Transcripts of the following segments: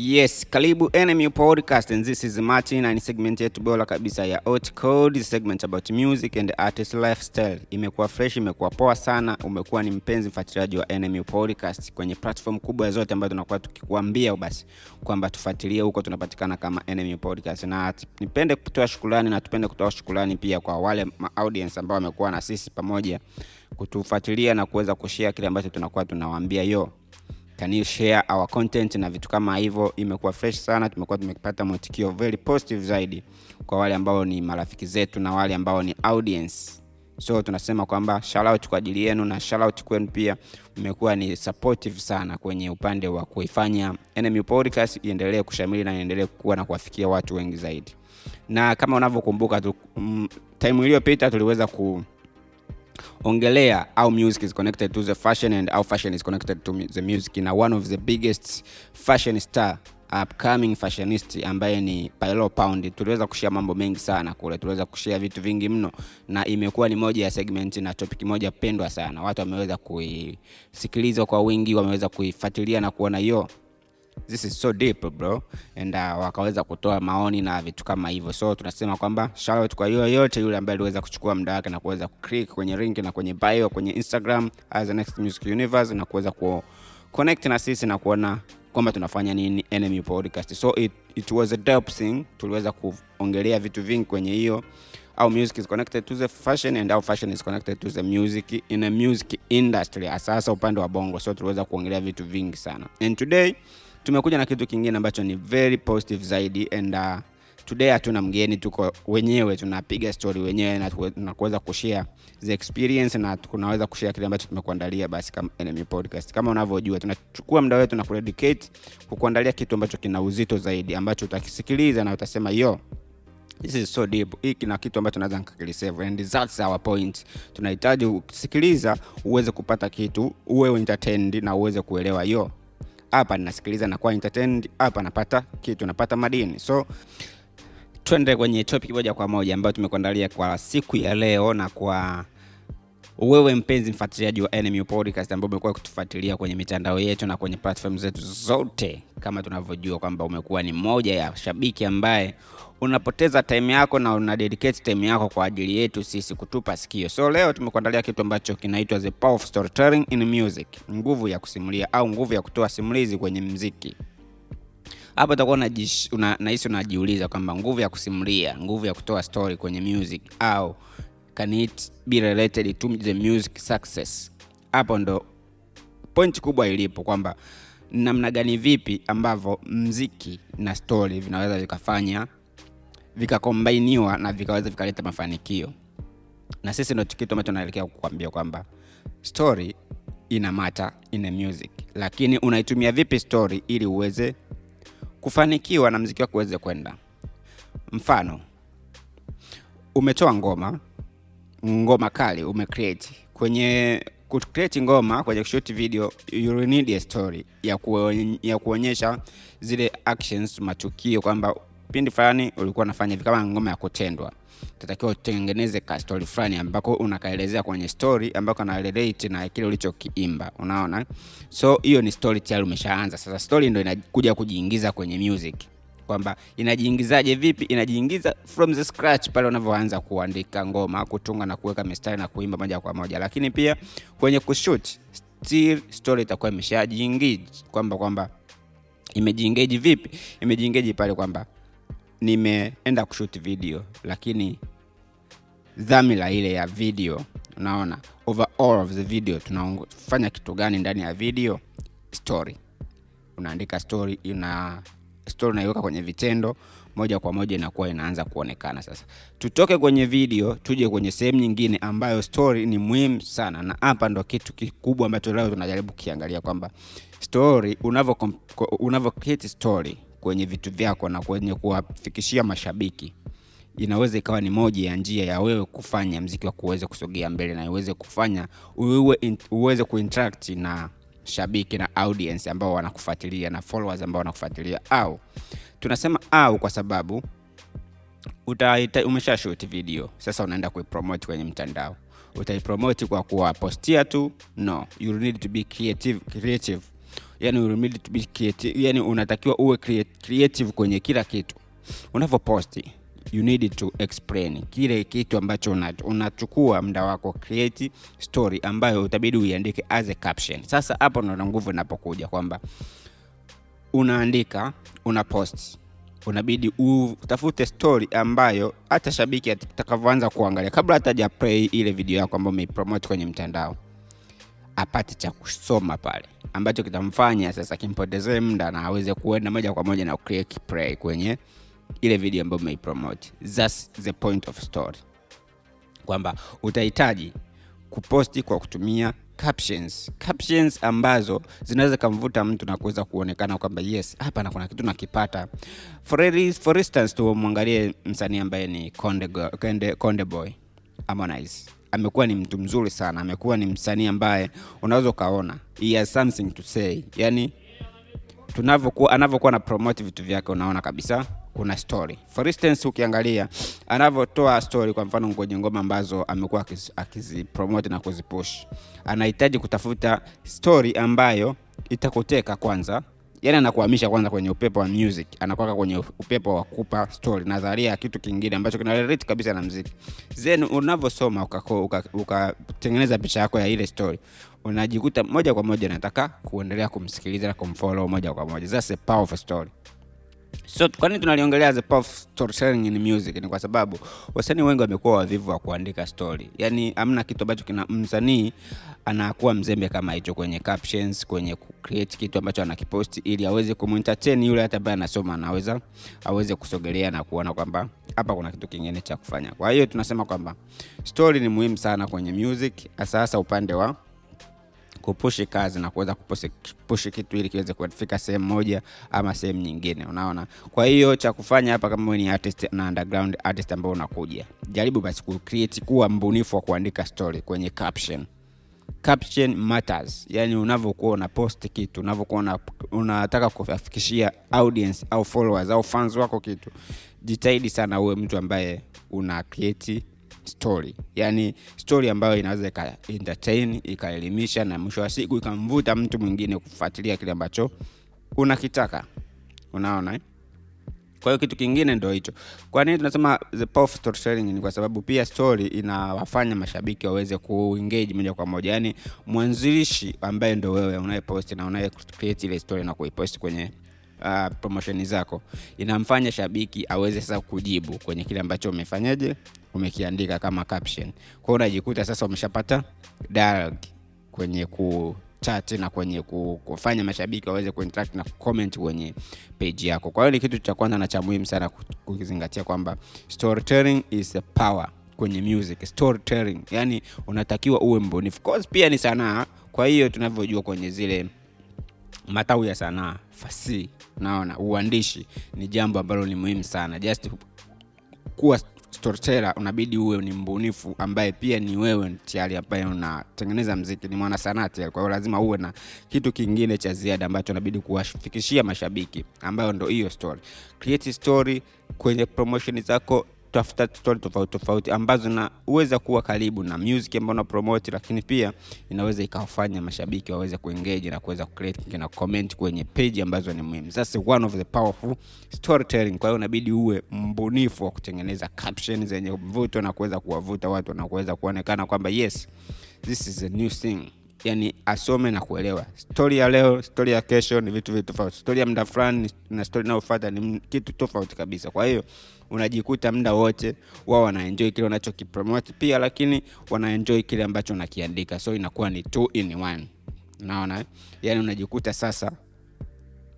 Yes, karibu NMU Podcast and this is Martin na segment yetu bora kabisa ya Hot Code, segment about music and artist lifestyle. Imekuwa fresh, imekuwa poa sana. Umekuwa ni mpenzi mfuatiliaji wa NMU Podcast kwenye platform kubwa zote ambazo tunakuwa tukikuambia basi kwamba tufuatilie huko, tunapatikana kama NMU Podcast, na nipende kutoa shukrani na tupende kutoa shukrani pia kwa wale ma audience ambao wamekuwa na sisi pamoja kutufuatilia na kuweza kushare kile ambacho tunakuwa tunawaambia yo can you share our content na vitu kama hivyo? Imekuwa fresh sana tumekuwa tumepata mwitikio very positive zaidi kwa wale ambao ni marafiki zetu na wale ambao ni audience. So tunasema kwamba shoutout kwa ajili yenu na shoutout kwenu pia. Mmekuwa ni supportive sana kwenye upande wa kuifanya podcast iendelee kushamili na iendelee kuwa na kuwafikia watu wengi zaidi. Na kama unavyokumbuka tu, mm, time iliyopita tuliweza ku ongelea how music is connected to the fashion and how fashion is connected to the music. Na one of the biggest fashion star upcoming fashionist ambaye ni Pailo Pound. Tuliweza kushare mambo mengi sana kule tuliweza kushare vitu vingi mno na imekuwa ni moja ya segment na topic moja pendwa sana. Watu wameweza kuisikiliza kwa wingi wameweza kuifuatilia na kuona yo this is so deep bro. And uh, wakaweza kutoa maoni na vitu kama hivyo. So tunasema kwamba shout kwa hiyo yote yule ambaye aliweza kuchukua muda wake na kuweza kuclick kwenye link na kwenye bio kwenye instagram as the next music universe na kuweza ku connect na sisi na kuona kwamba tunafanya nini enemy podcast. So it, it was a dope thing. Tuliweza kuongelea vitu vingi kwenye hiyo. Our music is connected to the fashion and our fashion is connected to the music in a music industry. Asasa upande wa bongo. So tuliweza kuongelea vitu vingi sana. And today tumekuja na kitu kingine ambacho ni very positive zaidi and uh, today hatuna mgeni tuko wenyewe tunapiga story wenyewe na na kuweza kushare the experience na tunaweza kushare kile ambacho tumekuandalia basi kama NME podcast. Kama unavyojua tunachukua muda wetu na kudedicate kukuandalia kitu ambacho kina uzito zaidi ambacho utakisikiliza na utasema yo this is so deep. Hii kina kitu ambacho naweza nikakilisave and that's our point. Tunahitaji ukisikiliza uweze kupata kitu uwe entertained na uweze kuelewa yo hapa ninasikiliza nakuwa entertained hapa napata kitu napata madini. So twende kwenye topic moja kwa moja ambayo tumekuandalia kwa siku ya leo na kwa wewe mpenzi mfuatiliaji wa NMU podcast ambao umekuwa kutufuatilia kwenye mitandao yetu na kwenye platform zetu zote kama tunavyojua kwamba umekuwa ni moja ya shabiki ambaye unapoteza time yako na una dedicate time yako kwa ajili yetu sisi kutupa sikio. So leo tumekuandalia kitu ambacho kinaitwa the power of storytelling in music. Nguvu ya kusimulia au nguvu ya kutoa simulizi kwenye mziki. Hapa utakuwa nahisi unajiuliza kwamba nguvu ya kusimulia nguvu ya kutoa story kwenye music au can it be related to the music success? Hapo ndo point kubwa ilipo kwamba namna gani vipi ambavyo mziki na story vinaweza vikafanya vikakombainiwa na vikaweza vikaleta mafanikio. Na sisi ndo kitu ambacho naelekea kukuambia kwamba story ina mata ina music. Lakini unaitumia vipi story ili uweze kufanikiwa na mziki wako uweze kwenda? Mfano umetoa ngoma ngoma kali umecreate kwenye kucreate ngoma kwenye kushoot video you need a story ya, kuonye, ya kuonyesha zile actions matukio kwamba pindi fulani ulikuwa unafanya hivi kama ngoma ya kutendwa. Tatakiwa utengeneze ka story fulani ambako unakaelezea kwenye story ambako na na kile ulichokiimba. Unaona? So hiyo ni story tayari umeshaanza. Sasa story ndo inakuja kujiingiza kwenye music kwamba inajiingizaje vipi inajiingiza from the scratch pale unavyoanza kuandika ngoma kutunga na kuweka mistari na kuimba moja kwa moja. Lakini pia kwenye kushoot still story itakuwa imeshajiengage kwamba kwamba imejiengage vipi? Imejiengage pale kwamba nimeenda kushoot video lakini dhamira ile ya video unaona overall of the video tunafanya kitu gani ndani ya video? Story. Unaandika story una story unaiweka kwenye vitendo moja kwa moja inakuwa inaanza kuonekana. Sasa tutoke kwenye video tuje kwenye sehemu nyingine ambayo story ni muhimu sana na hapa ndo kitu kikubwa ambacho leo tunajaribu kukiangalia kwamba story unavyo story kwenye vitu vyako na kwenye kuwafikishia mashabiki inaweza ikawa ni moja ya njia ya wewe kufanya mziki wako uweze kusogea mbele na uweze kufanya uwe, uweze kuinteract na shabiki na audience ambao wanakufuatilia na followers ambao wanakufuatilia au. Tunasema au kwa sababu utaita, umesha shoot video. Sasa unaenda kuipromote kwenye mtandao. Utaipromote kwa kuwapostia tu? No. You need to be creative, creative. Yani you need to be creative, yani unatakiwa uwe creat- creative kwenye kila kitu. Unavyoposti you need to explain. Kile kitu ambacho una- unachukua muda wako create story ambayo utabidi uiandike as a caption. Sasa hapo ndo nguvu inapokuja kwamba unaandika una post. Unabidi utafute story ambayo hata shabiki atakavyoanza kuangalia kabla hataja play ile video yako ambayo umeipromote kwenye mtandao apate cha kusoma pale ambacho kitamfanya sasa kimpotezee muda na aweze kuenda moja kwa moja na kwenye ile video ambayo umeipromote thats the point of story. Kwamba utahitaji kuposti kwa kutumia captions. Captions ambazo zinaweza kamvuta mtu na kuweza kuonekana kwamba yes hapa na kuna kitu nakipata. For, instance tumwangalie msanii ambaye ni konde, konde, boy Harmonize. Amekuwa ni mtu mzuri sana. Amekuwa ni msanii ambaye unaweza ukaona he has something to say. Yani tunavyokuwa anavyokuwa na promote vitu vyake unaona kabisa kuna story. For instance ukiangalia anavyotoa story kwa mfano kwenye ngoma ambazo amekuwa akizi- akizipromote na kuzipush anahitaji kutafuta story ambayo itakuteka kwanza. Yani anakuhamisha kwanza kwenye upepo wa music anakwaka kwenye upepo wa kupa story nadharia ya kitu kingine ambacho kina relate kabisa na mziki. Then unavyosoma ukatengeneza uka, uka picha yako ya ile story unajikuta moja kwa moja nataka kuendelea kumsikiliza na kumfollow moja kwa moja. That's a powerful story so kwa tunaliongelea of storytelling in music? Ni kwa sababu wasanii wengi wamekuwa wavivu wa kuandika story. Yaani amna kitu ambacho kina msanii anakuwa mzembe kama hicho kwenye captions kwenye kucreate kitu ambacho anakiposti ili aweze kumentertain yule hata ambaye anasoma anaweza aweze kusogelea na kuona kwamba hapa kuna kitu kingine cha kufanya. Kwa hiyo tunasema kwamba story ni muhimu sana kwenye music hasa upande wa kupushi kazi na kuweza kupushi kitu ili kiweze kufika sehemu moja ama sehemu nyingine unaona? Kwa hiyo cha kufanya hapa kama ni artist na underground artist ambao unakuja jaribu basi kucreate kuwa mbunifu wa kuandika story kwenye caption. Caption matters. Yani unavyokuwa una post kitu unavyokuwa unataka kuwafikishia audience au followers au fans wako kitu jitahidi sana uwe mtu ambaye una create story. Yani story ambayo inaweza ika entertain ikaelimisha na mwisho wa siku ikamvuta mtu mwingine kufuatilia kile ambacho unakitaka. Unaona eh? kwa hiyo kitu kingine ndo hicho. Kwa nini tunasema the power ni kwa sababu pia story inawafanya mashabiki waweze kuengage moja kwa moja. Yaani mwanzilishi ambaye ndo wewe unayepost na unaye create ile story na kuipost kwenye uh, promotion zako inamfanya shabiki aweze sasa kujibu kwenye kile ambacho umefanyaje umekiandika kama caption. Kwao unajikuta sasa umeshapata dialogue kwenye ku chat na kwenye kufanya mashabiki waweze kuinteract na comment kwenye page yako. Kwa hiyo ni kitu cha kwanza na cha muhimu sana kukizingatia kwamba storytelling is a power kwenye music. Storytelling yani unatakiwa uwe mbunifu. Course pia ni sanaa. Kwa hiyo tunavyojua kwenye zile matau ya sanaa fasihi naona uandishi ni jambo ambalo ni muhimu sana. Just kuwa storyteller unabidi uwe ni mbunifu ambaye pia ni wewe tayari ambaye unatengeneza mziki ni mwana sanaa tayari kwa hiyo lazima uwe na kitu kingine cha ziada ambacho unabidi kuwafikishia mashabiki ambayo ndo hiyo story. Create story kwenye promotion zako tafuta story tofauti tofauti ambazo naweza kuwa karibu na music ambayo napromoti lakini pia inaweza ikawafanya mashabiki waweze kuengage na kuweza kucreate na comment kwenye page ambazo ni muhimu. That's one of the powerful storytelling. Kwa hiyo unabidi uwe mbunifu wa kutengeneza caption zenye mvuto na kuweza kuwavuta watu na kuweza kuonekana kwamba yes this is a new thing yani asome na kuelewa. Stori ya leo stori ya kesho ni vitu vitu tofauti. Stori ya muda fulani na stori inayofata ni kitu tofauti kabisa. Kwa hiyo unajikuta muda wote wao wanaenjoi kile unachokipromote pia lakini wanaenjoi kile ambacho unakiandika. So inakuwa ni two in one. Unaona? Eh? yani unajikuta sasa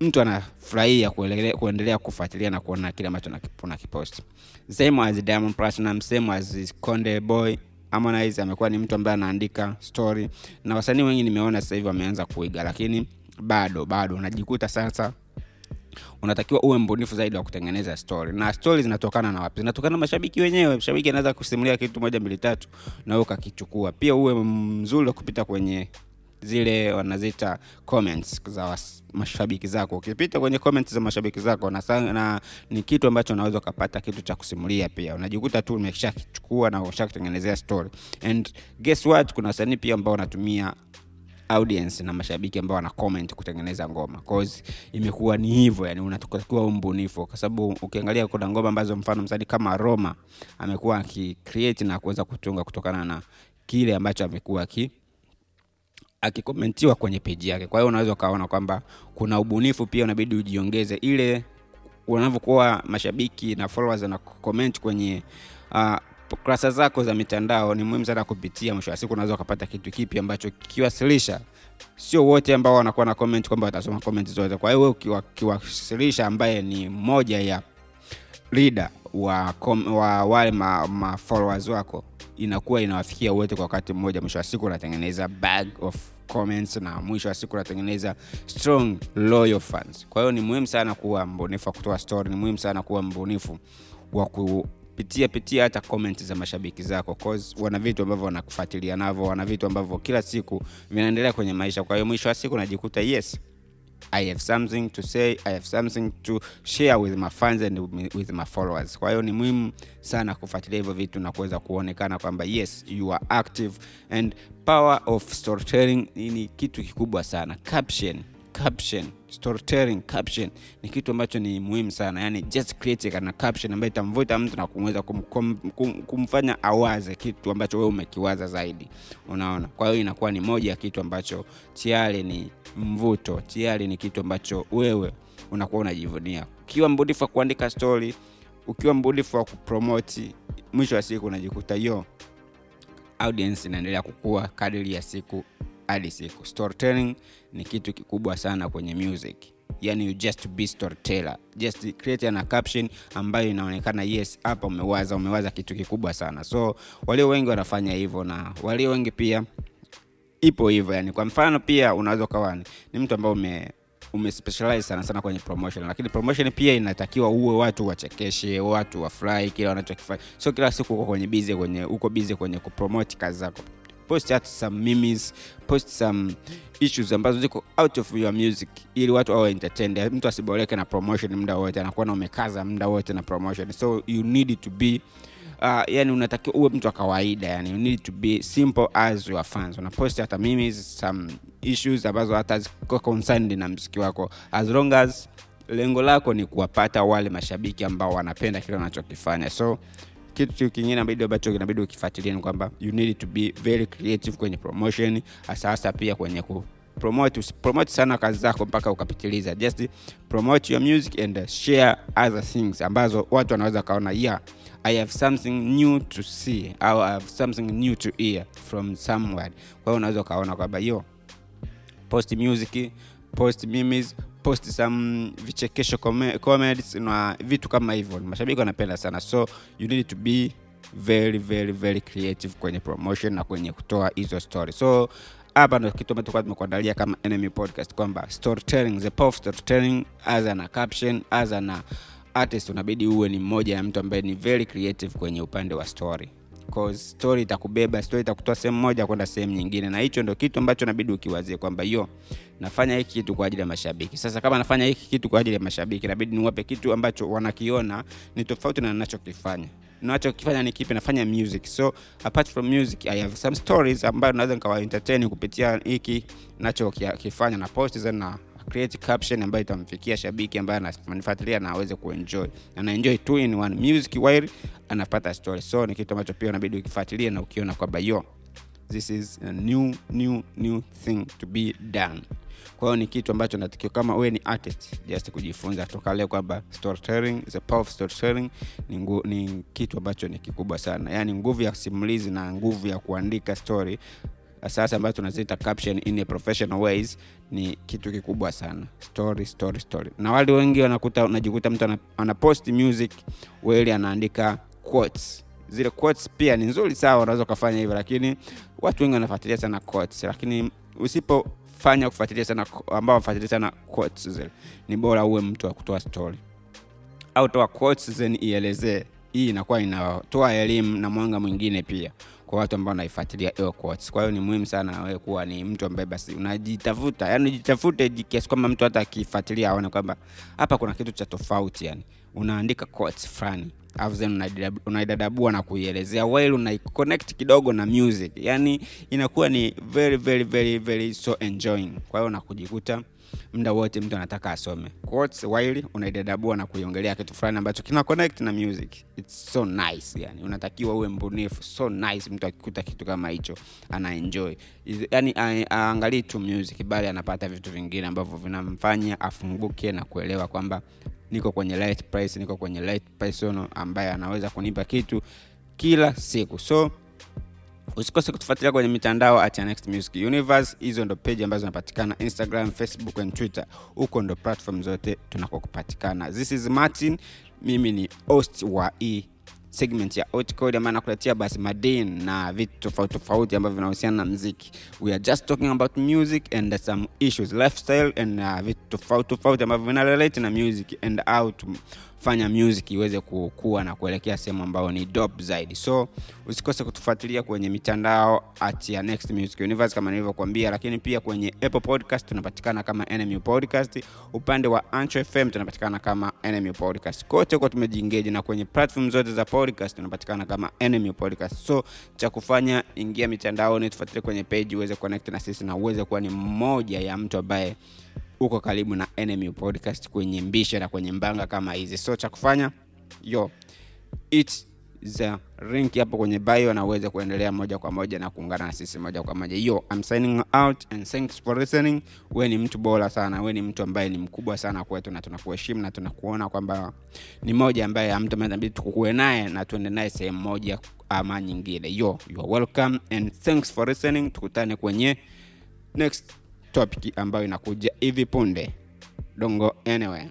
mtu anafurahia kuendelea kufuatilia na kuona kile ambacho unakiposti. Unakipost same as Diamond Platinum, same as Konde Boy Harmonize amekuwa ni mtu ambaye anaandika story na wasanii wengi nimeona sasa hivi wameanza kuiga lakini bado bado unajikuta sasa unatakiwa uwe mbunifu zaidi wa kutengeneza story. Na story zinatokana na wapi? Zinatokana na mashabiki wenyewe. Mshabiki anaweza kusimulia kitu moja mbili tatu na wewe ukakichukua. Pia uwe mzuri wa kupita kwenye zile wanazita comments za mashabiki zako. Ukipita kwenye comments za mashabiki zako na, na ni kitu ambacho unaweza ukapata kitu cha kusimulia pia. Unajikuta tu umeshakichukua na ushakutengenezea story. And guess what? Kuna wasanii pia ambao wanatumia audience na mashabiki ambao wana comment kutengeneza ngoma. Cause imekuwa ni hivyo yani unatakiwa umbunifu, kwa sababu ukiangalia kuna ngoma ambazo mfano msanii kama Roma amekuwa akicreate na kuweza kutunga kutokana na kile ambacho amekuwa aki akikomentiwa kwenye peji yake. Kwa hiyo unaweza ukaona kwamba kuna ubunifu pia unabidi ujiongeze ile unavyokuwa mashabiki na followers na comment kwenye uh, kurasa zako za mitandao ni muhimu sana kupitia mwisho wa siku unaweza ukapata kitu kipi ambacho kikiwasilisha. Sio wote ambao wanakuwa na comment kwamba watasoma comment zote. Kwa hiyo wewe ukiwasilisha ambaye ni moja ya leader wa, wa wale ma, ma followers wako inakuwa inawafikia wote kwa wakati mmoja. Mwisho wa siku unatengeneza bag of comments na mwisho wa siku unatengeneza strong loyal fans. Kwa hiyo ni muhimu sana kuwa mbunifu wa kutoa story ni muhimu sana kuwa mbunifu wa kupitia pitia hata comment za mashabiki zako wana vitu ambavyo wanakufuatilia navyo wana vitu ambavyo kila siku vinaendelea kwenye maisha. Kwa hiyo mwisho wa siku unajikuta yes I have something to say, I have something to share with my fans and with my followers. Kwa hiyo ni muhimu sana kufuatilia hivyo vitu na kuweza kuonekana kwamba yes you are active and power of storytelling ni kitu kikubwa sana. Caption, caption, storytelling, caption ni kitu ambacho ni muhimu sana. Yani just create kana caption ambayo itamvuta mtu na kumweza kum, kum, kum, kumfanya awaze kitu ambacho wewe umekiwaza zaidi. Unaona? Kwa hiyo inakuwa ni moja ya kitu ambacho tayari ni mvuto. Tayari ni kitu ambacho wewe unakuwa unajivunia. Ukiwa mbunifu wa kuandika story ukiwa mbunifu wa kupromoti mwisho wa siku unajikuta hiyo audience inaendelea kukua kadiri ya siku hadi siku. Storytelling ni kitu kikubwa sana kwenye music. Yani you just be storyteller. Just create an caption ambayo inaonekana yes hapa umewaza umewaza kitu kikubwa sana. So walio wengi wanafanya hivyo na walio wengi pia ipo hivyo yani. Kwa mfano pia unaweza ukawa ni mtu ambao ume umespecialize sana sana kwenye promotion lakini promotion pia inatakiwa uwe watu wachekeshe watu wafurahi kile wanachokifanya. Sio kila siku uko kwenye busy kwenye uko busy kwenye kupromote kazi zako. Post at some memes post some issues ambazo ziko out of your music ili watu awe entertained. Mtu asiboreke na promotion muda wote anakuwa na umekaza muda wote na promotion. So you need to be uh, yani unatakiwa uwe mtu wa kawaida yani you need to be simple as your fans. Unaposti hata mimi some issues ambazo hata concerned na mziki wako. As long as lengo lako ni kuwapata wale mashabiki ambao wanapenda kile unachokifanya. So kitu kingine ambacho ambacho kinabidi ukifuatilia ni kwamba you need to be very creative kwenye promotion hasa pia kwenye ku promote promote sana kazi zako mpaka ukapitiliza. Just promote your music and share other things ambazo watu wanaweza kaona yeah i have something new to see au i have something new to hear from somewhere kwa hiyo unaweza ukaona kwamba yo post music post memes post some vichekesho comments na vitu kama hivyo. Mashabiki wanapenda sana. So you need to be very very very creative kwenye promotion na kwenye kutoa hizo story so hapa ndo kitu ambacho tumekuandalia kama enemy podcast kwamba storytelling the power of storytelling as ana caption as ana artist unabidi uwe ni mmoja ya mtu ambaye ni very creative kwenye upande wa story. Cause story itakubeba story itakutoa sehemu moja kwenda sehemu nyingine na hicho ndo kitu ambacho nabidi ukiwazie kwamba yo nafanya hiki kitu kwa ajili ya mashabiki. Sasa kama nafanya hiki kitu kwa ajili ya mashabiki nabidi niwape kitu ambacho wanakiona ni tofauti na ninachokifanya. Nachokifanya ni kipi? Nafanya music. So apart from music i have some stories ambayo naweza nikawa kupitia hiki nachokifanya na post na create caption ambayo itamfikia shabiki ambaye ananifuatilia na aweze kuenjoy. Anaenjoy two in one music while anapata story. So ni kitu ambacho pia unabidi ukifuatilia na ukiona kwamba yo this is a new new new thing to be done. Kwa hiyo ni kitu ambacho natakiwa kama wewe ni artist just kujifunza toka leo kwamba ni, ni kitu ambacho ni kikubwa sana. Yaani nguvu ya simulizi na nguvu ya kuandika story sasa ambazo tunaziita caption in a professional ways ni kitu kikubwa sana. Story story story. Na wale wengi wanakuta unajikuta mtu anapost music weli anaandika quotes. Zile quotes pia ni nzuri sawa unaweza ukafanya hivyo lakini watu wengi wanafuatilia sana quotes. Lakini usipofanya kufuatilia sana ambao wafuatilia sana quotes zile ni bora uwe mtu wa kutoa story. Au toa quotes then ielezee. Hii inakuwa inatoa elimu na mwanga mwingine pia kwa watu ambao wanaifuatilia. Kwa hiyo ni muhimu sana wewe kuwa ni mtu ambaye basi unajitafuta, yani jitafute kiasi kwamba mtu hata akifuatilia aone kwamba hapa kuna kitu cha tofauti, yani unaandika quotes fulani alafu unaidadabua na kuielezea while unaiconnect kidogo na music yani inakuwa ni very very very very so enjoying kwa hiyo nakujikuta muda wote mtu anataka asome. Quotes unaidadabua na kuiongelea kitu fulani ambacho kina na music. It's so nice yani. Unatakiwa uwe mbunifu. So nice mtu akikuta kitu kama hicho ana enjoy. Yani aangalii tu music bali anapata vitu vingine ambavyo vinamfanya afunguke na kuelewa kwamba niko kwenye right price, niko kwenye right person ambaye anaweza kunipa kitu kila siku. So usikose kutufuatilia kwenye mitandao at next music universe. Hizo ndo page ambazo zinapatikana instagram facebook and twitter. Huko ndo platform zote tunakokupatikana. This is martin. Mimi ni host wa hii segment ya Outcode ambayo nakuletea basi madin na vitu tofauti tofauti ambavyo vinahusiana na mziki we are just talking about music and some issues lifestyle and uh, vitu tofauti tofauti ambavyo vinarelate na music and how to fanya music iweze kukua na kuelekea sehemu ambayo ni dope zaidi. So usikose kutufuatilia kwenye mitandao at ya next music universe kama nilivyokuambia lakini pia kwenye apple podcast tunapatikana kama nmu podcast. Upande wa ancho fm tunapatikana kama nmu podcast. Kote huko tumejingeji na kwenye platform zote za podcast tunapatikana kama nmu podcast. So cha kufanya ingia mitandaoni tufuatilie kwenye page uweze connect na sisi na uweze kuwa ni mmoja ya mtu ambaye uko karibu na NMU podcast kwenye mbisha na kwenye mbanga kama hizi. So cha kufanya yo the link hapo kwenye bio na uweze kuendelea moja kwa moja na kuungana na sisi moja kwa moja. Yo I'm signing out and thanks for listening. We ni mtu bora sana. We ni mtu ambaye ni mkubwa sana kwetu na tunakuheshimu na tunakuona kwamba ni moja ambaye mtu ambaye tukukue naye na tuende naye sehemu moja ama nyingine. Yo you are welcome and thanks for listening. Tukutane kwenye next topic ambayo inakuja hivi punde. Dongo anyway